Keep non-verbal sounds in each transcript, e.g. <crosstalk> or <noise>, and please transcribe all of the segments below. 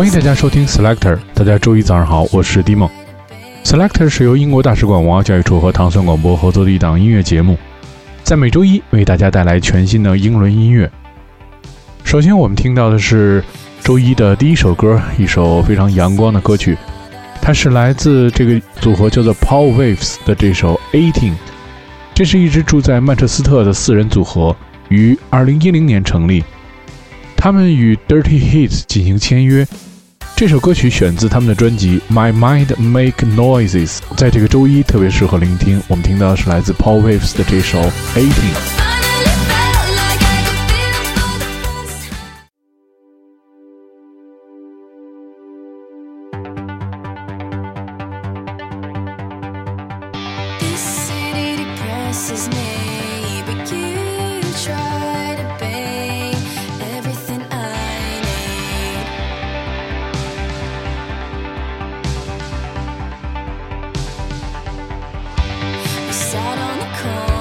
欢迎大家收听 Selector，大家周一早上好，我是 d i m o Selector 是由英国大使馆文化教育处和糖蒜广播合作的一档音乐节目，在每周一为大家带来全新的英伦音乐。首先，我们听到的是周一的第一首歌，一首非常阳光的歌曲，它是来自这个组合叫做 Paul Waves 的这首 Eighteen。这是一支住在曼彻斯特的四人组合，于2010年成立，他们与 Dirty Hits 进行签约。这首歌曲选自他们的专辑《My Mind Make Noises》，在这个周一特别适合聆听。我们听到的是来自 Paul Waves 的这首《Eighteen》。sat on the corner.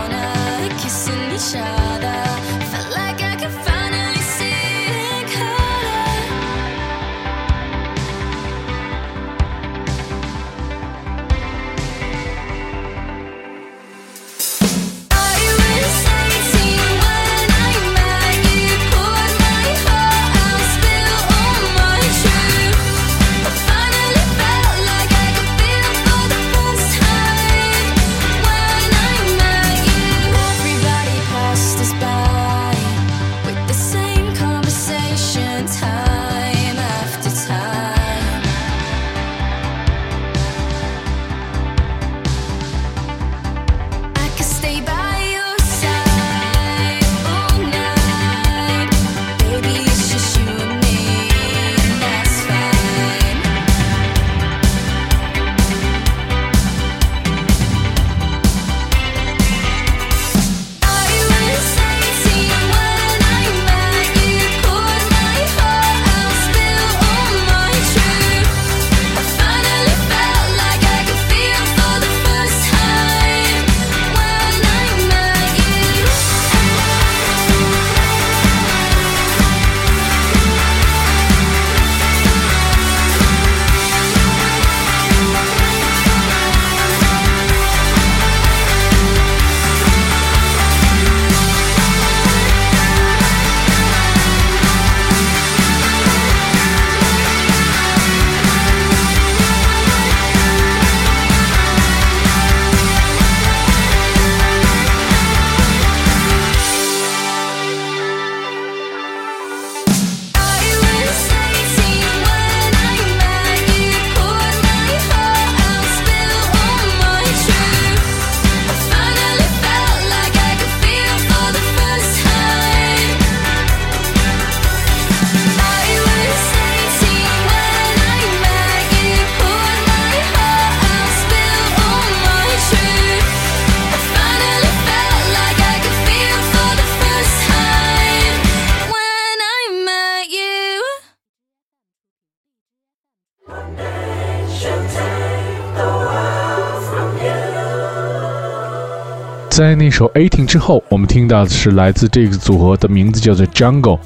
在那首《Eighteen》之后，我们听到的是来自这个组合的名字叫做 Jungle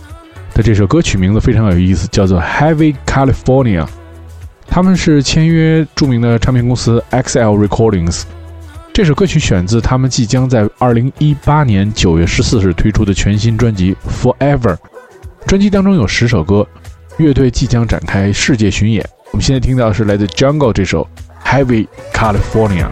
的这首歌曲，名字非常有意思，叫做《Heavy California》。他们是签约著名的唱片公司 XL Recordings。这首歌曲选自他们即将在2018年9月14日推出的全新专辑《Forever》。专辑当中有十首歌，乐队即将展开世界巡演。我们现在听到的是来自 Jungle 这首《Heavy California》。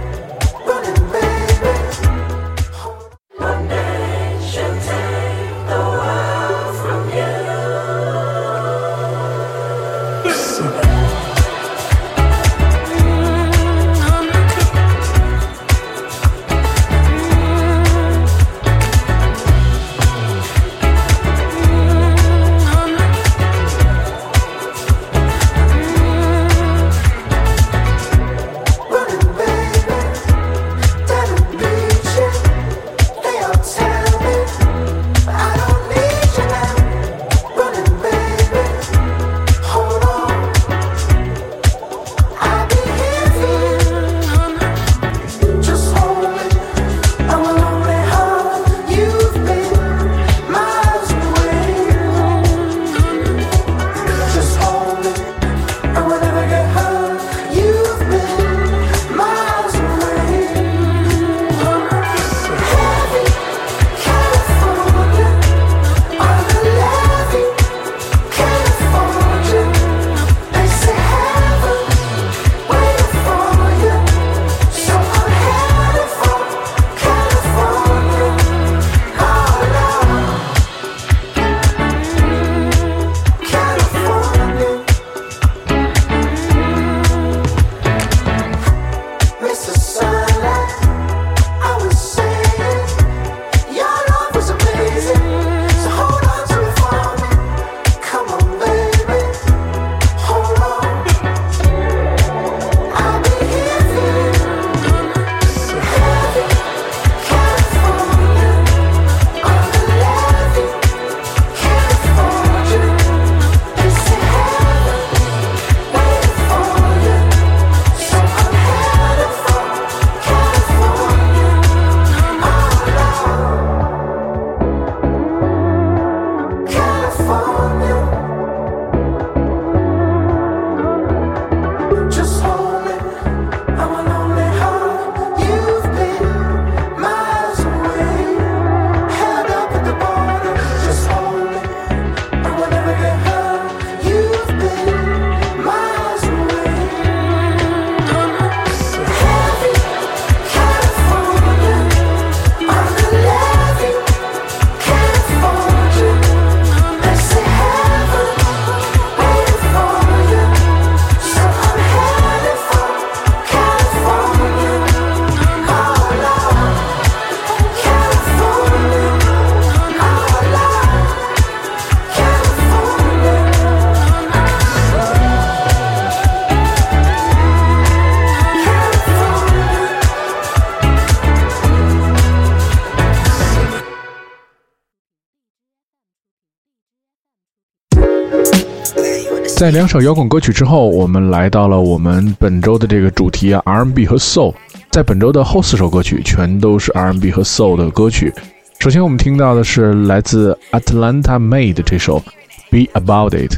在两首摇滚歌曲之后，我们来到了我们本周的这个主题啊，R&B 和 Soul。在本周的后四首歌曲全都是 R&B 和 Soul 的歌曲。首先我们听到的是来自 Atlanta May 的这首《Be About It》。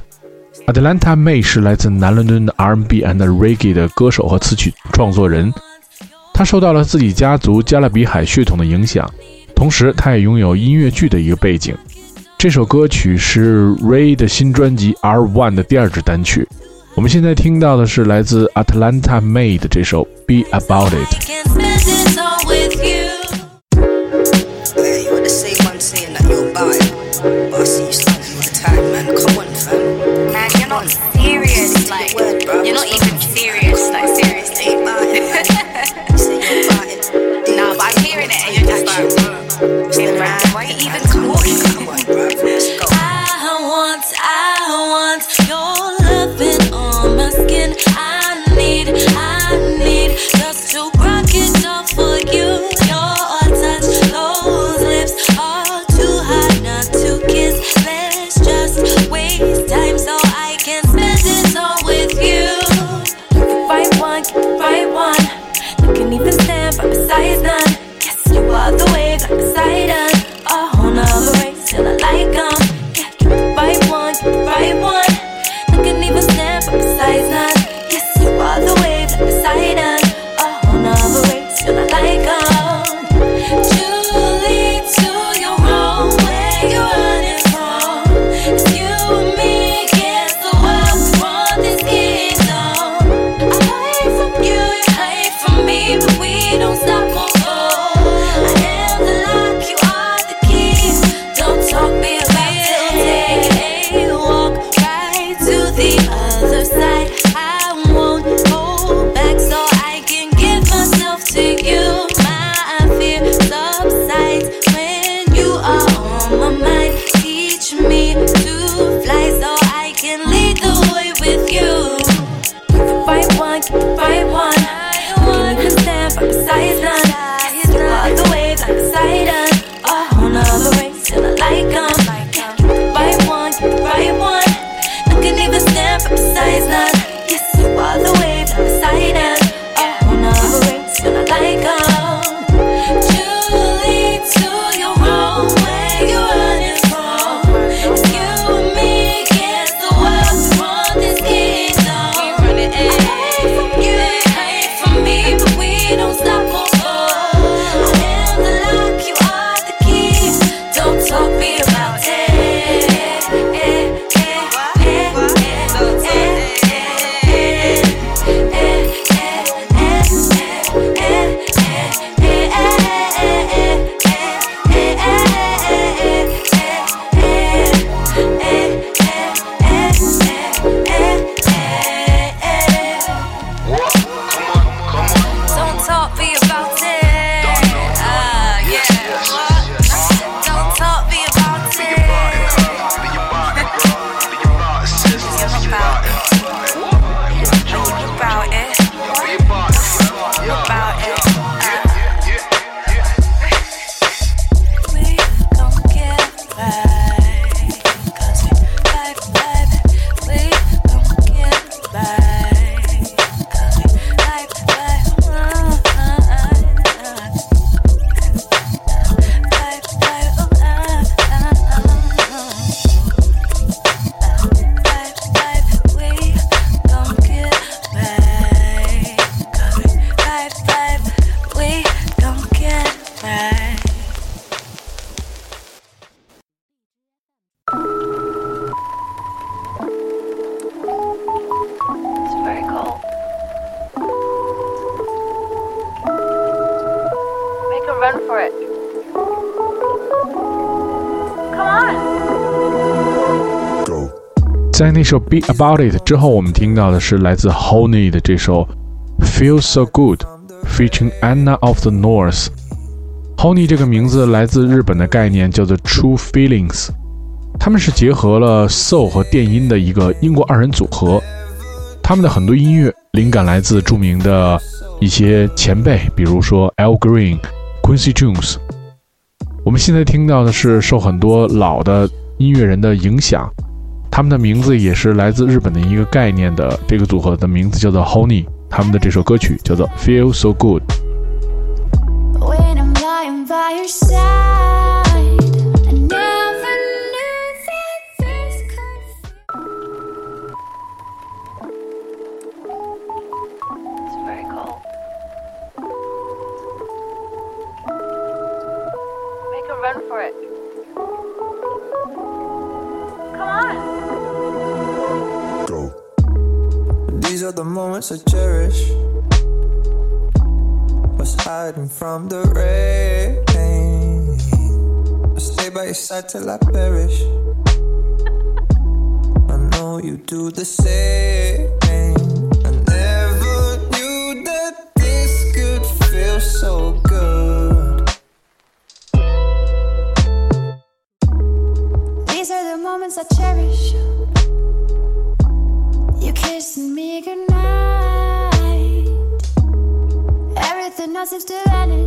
Atlanta May 是来自南伦敦的 R&B and Reggae 的歌手和词曲创作人。他受到了自己家族加勒比海血统的影响，同时他也拥有音乐剧的一个背景。这首歌曲是 Ray 的新专辑《R One》的第二支单曲。我们现在听到的是来自 Atlanta Mae 的这首《Be About It》。You're not even serious, like seriously. <laughs> and you're just like. Why I want, I want your loving on my skin. I need, I need just to. I 在那首《Be About It》之后，我们听到的是来自 Honey 的这首《Feel So Good》，featuring Anna of the North。Honey 这个名字来自日本的概念叫做 True Feelings，他们是结合了 Soul 和电音的一个英国二人组合。他们的很多音乐灵感来自著名的一些前辈，比如说 Al Green、Quincy Jones。我们现在听到的是受很多老的音乐人的影响。他们的名字也是来自日本的一个概念的这个组合的名字叫做 Honey，他们的这首歌曲叫做 Feel So Good。the from the rain. I stay by your side till I perish. <laughs> I know you do the same. Seems to vanish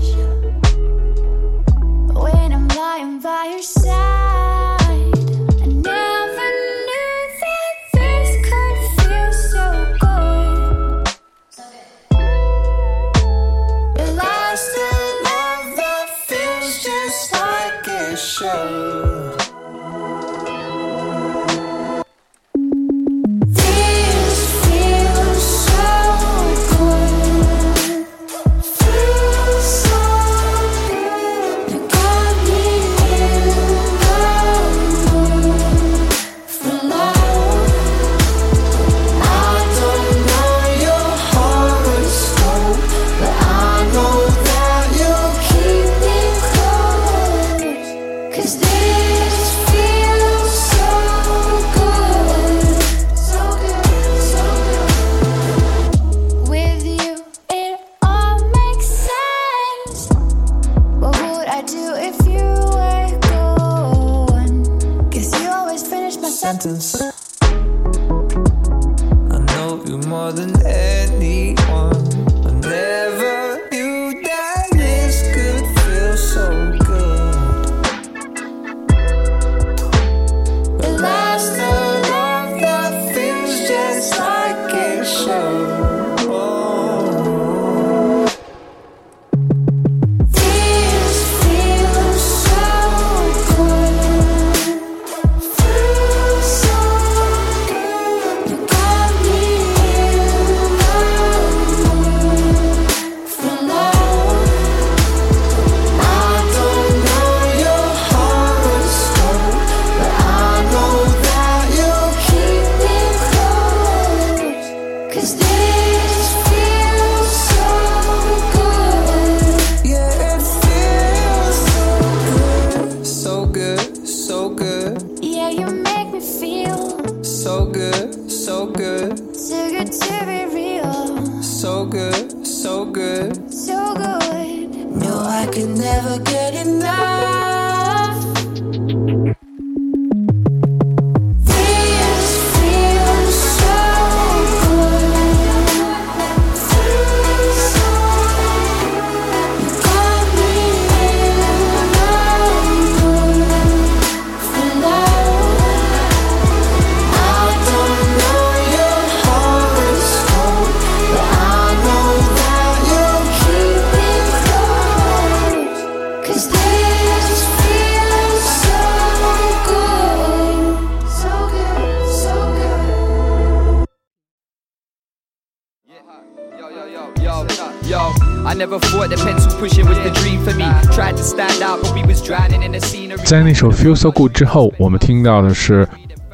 在那首《Feel So Good》之后，我们听到的是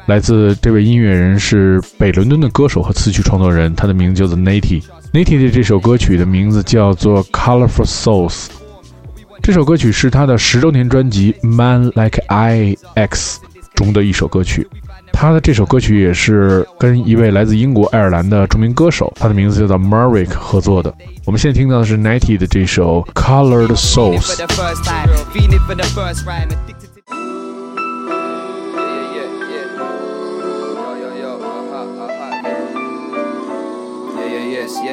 来自这位音乐人是北伦敦的歌手和词曲创作人，他的名字叫做 Natty。Natty 的这首歌曲的名字叫做《Colorful Souls》。这首歌曲是他的十周年专辑《Man Like I X》中的一首歌曲。他的这首歌曲也是跟一位来自英国爱尔兰的著名歌手，他的名字叫做 Merrick 合作的。我们现在听到的是 Natty 的这首《Colored Souls》。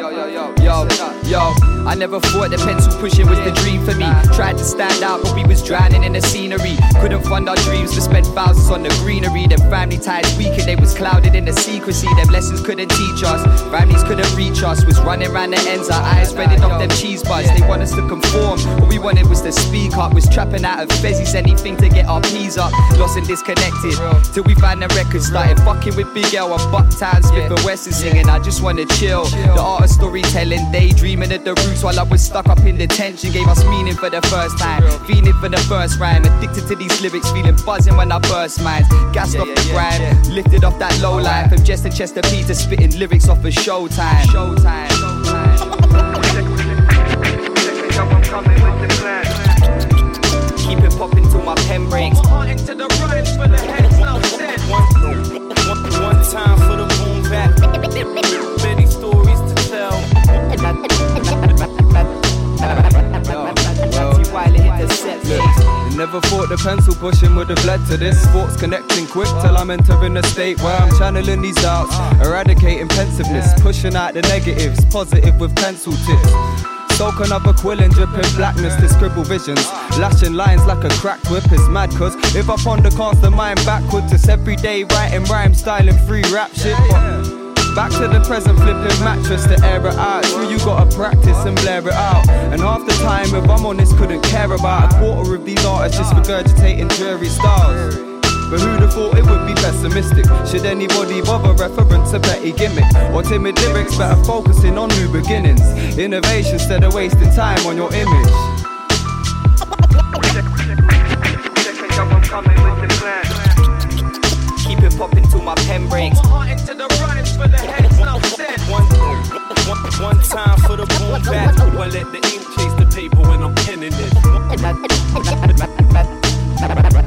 Yo, yo, yo, yo, yo. I never thought the pencil pushing was the dream for me. Tried to stand out, but we was drowning in the scenery. Couldn't fund our dreams to spend thousands on the greenery. Them family ties weak and they was clouded in the secrecy. Them lessons couldn't teach us. Families couldn't reach us. Was running round the ends, our eyes spreading off them cheese bars. They want us to conform. What we wanted was to speak up. Was trapping out of fezzies, anything to get our peas up. Lost and disconnected. Till we found the record. Started fucking with Big L and Bucktown, Smith and Wesson singing. I just wanna chill. The art of storytelling, daydreaming at the roots while I was stuck up in detention. Gave us meaning for the first time. Feeling for the first rhyme. Addicted to these lyrics, feeling buzzing when I burst minds. Gassed off the grind, lifted off that low line. From Jester Chester Peter spitting lyrics off of Showtime. Showtime. <laughs> Keep it popping till my pen breaks. Pencil pushing would have led to this. Sports connecting quick till I'm entering a state where I'm channeling these doubts, eradicating pensiveness, pushing out the negatives, positive with pencil tips. Soak another quill and dripping blackness to scribble visions. Lashing lines like a cracked whip is mad, cause if I ponder cast the mind backwards, it's everyday writing rhyme, styling free rap shit. But Back to the present, flipping mattress to air it out. Sure, you gotta practice and blare it out. And half the time, if I'm honest, couldn't care about a quarter of these artists just regurgitating dreary styles. But who'd have thought it would be pessimistic? Should anybody bother reference a petty gimmick? Or timid lyrics better focusing on new beginnings? Innovation instead of wasting time on your image. Keep it popping till my pen breaks. One, one, one time for the boom back. Let the ink chase the paper when I'm penning it.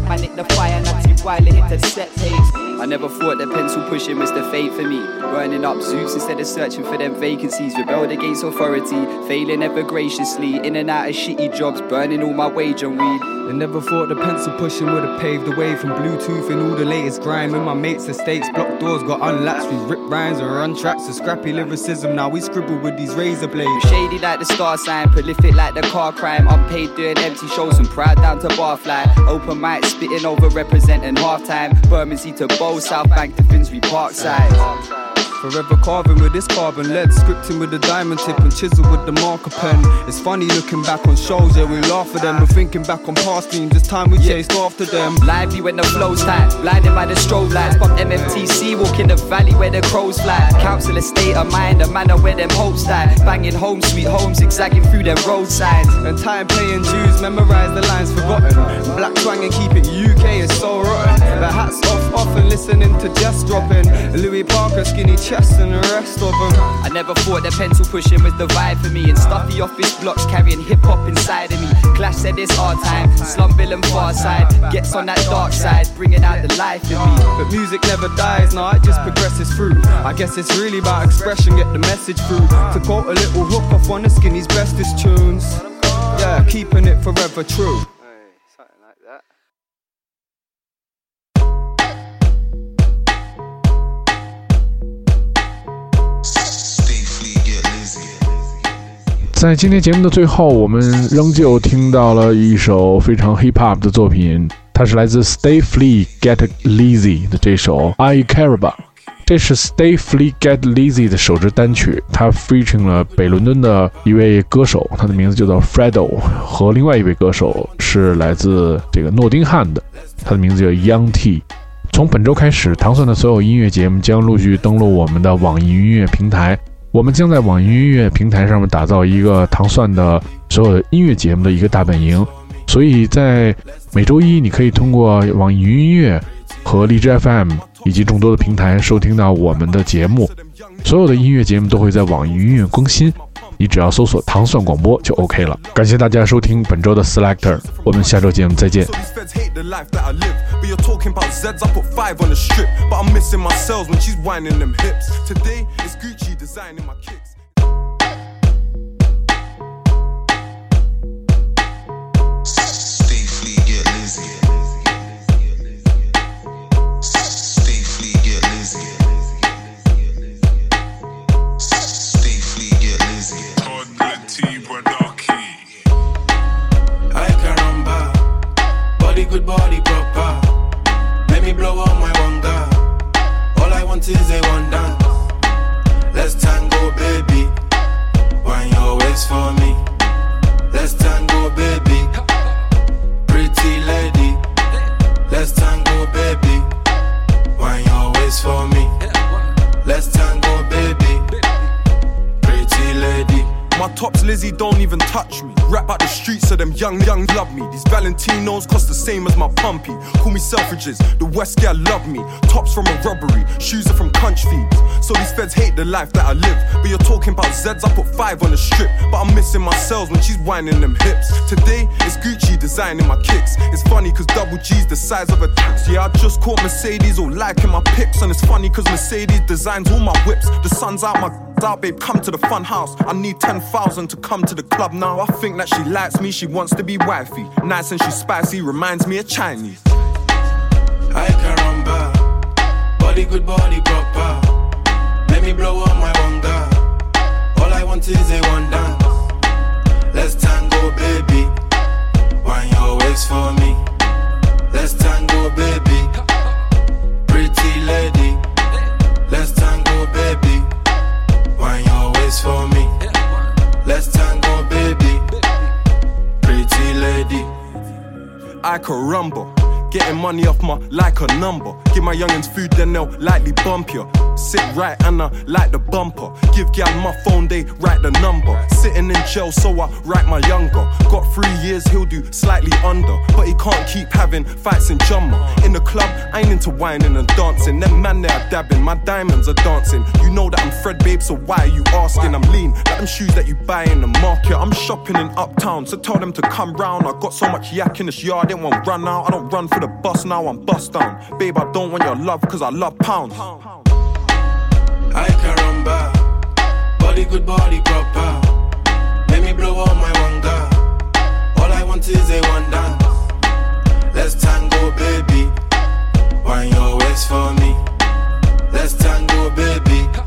Man the fire, Natty Wiley hit the set tapes. I never thought the pencil pushing was the fate for me. Burning up Zeus instead of searching for them vacancies. Rebelled against authority, failing ever graciously. In and out of shitty jobs, burning all my wage on weed. I never thought the pencil pushing would have paved the way from Bluetooth and all the latest grime. In my mates' estates, block doors got unlatched. We rip rhymes or run tracks of scrappy lyricism. Now we scribble with these razor blades. Shady like the star sign, prolific like the car crime. Unpaid doing empty shows and proud down to barfly. Open mic, spitting over representing halftime. Bermondsey to Bow, South Bank to Finsbury Parkside. Forever carving with this carbon lead, scripting with the diamond tip and chisel with the marker pen. It's funny looking back on shows, yeah, we laugh at them. And thinking back on past dreams, it's time we chased after them. Lively when the flow's tight, blinded by the strobe lights. Pop MFTC, walk in the valley where the crows fly. Council estate of mind, the manor where them hopes die. Banging home, sweet home, zigzagging through them road signs. And time paying dues, memorize the lines forgotten. Black twang and keep it UK is so rotten. The hats off, off and listening to just dropping. Louis Parker, skinny chest the rest of them. I never thought the pencil pushing was the vibe for me. And stuffy office blocks carrying hip hop inside of me. Clash said it's our time. Slum Bill and Pharcyde gets on that dark side, bringing out the life in me. But music never dies, no, it just progresses through. I guess it's really about expression, get the message through. To quote a little hook off one of Skinny's bestest tunes. Yeah, keeping it forever true. 在今天节目的最后，我们仍旧听到了一首非常 hip hop 的作品，它是来自 Stay Free Get Lazy 的这首 I Care About。这是 Stay Free Get Lazy 的首支单曲，它 featuring 了北伦敦的一位歌手，他的名字就叫 Fredo，和另外一位歌手是来自这个诺丁汉的，他的名字叫 Young T。从本周开始，糖蒜的所有音乐节目将陆续登陆我们的网易音乐平台。我们将在网易云音乐平台上面打造一个糖蒜的所有的音乐节目的一个大本营。所以在每周一，你可以通过网易云音乐和荔枝 FM 以及众多的平台收听到我们的节目。所有的音乐节目都会在网易云音乐更新，你只要搜索“糖蒜广播”就 OK 了。感谢大家收听本周的 Selector，我们下周节目再见。Valentinos cost the same as my pumpy. Call me Selfridges, the West girl love me. Tops from a robbery, shoes are from country feeds. So these feds hate the life that I live. But you're talking about Zeds, I put five on the strip. But I'm missing my cells when she's whining them hips. Today, it's Gucci designing my kicks. It's funny cause double G's the size of a tax. Yeah, I just caught Mercedes all liking my pics. And it's funny cause Mercedes designs all my whips. The sun's out my out, babe, come to the fun house. I need 10,000 to come to the club now. I think that she likes me, she wants to be wifey. Nice and she's spicy, reminds me of Chinese. Ay caramba, body good, body proper. Let me blow up my wanga. All I want is a one dance. Let's tango, baby. Wine your waist for me. Let's tango, baby. Pretty lady. Let's tango, baby. Waist for me. Let's tango, baby. Pretty lady. I can rumble. Getting money off my like a number. Give my youngins food, then they'll lightly bump you. Sit right and I like the bumper. Give gal my phone, they write the number. Sitting in jail, so I write my younger. Got three years, he'll do slightly under. But he can't keep having fights in Jumma. In the club, I ain't into whining and dancing. Them man they are dabbing, my diamonds are dancing. You know that I'm Fred, babe, so why are you asking? I'm lean, like them shoes that you buy in the market. I'm shopping in uptown, so tell them to come round. I got so much yak in this yard, didn't want run out. I don't run for the bus now, I'm bust down. Babe, I don't want your love, cause I love pounds. Ay caramba, body good, body proper. Let me blow up my wanga. All I want is a one dance. Let's tango, baby. Wine your waist for me. Let's tango, baby.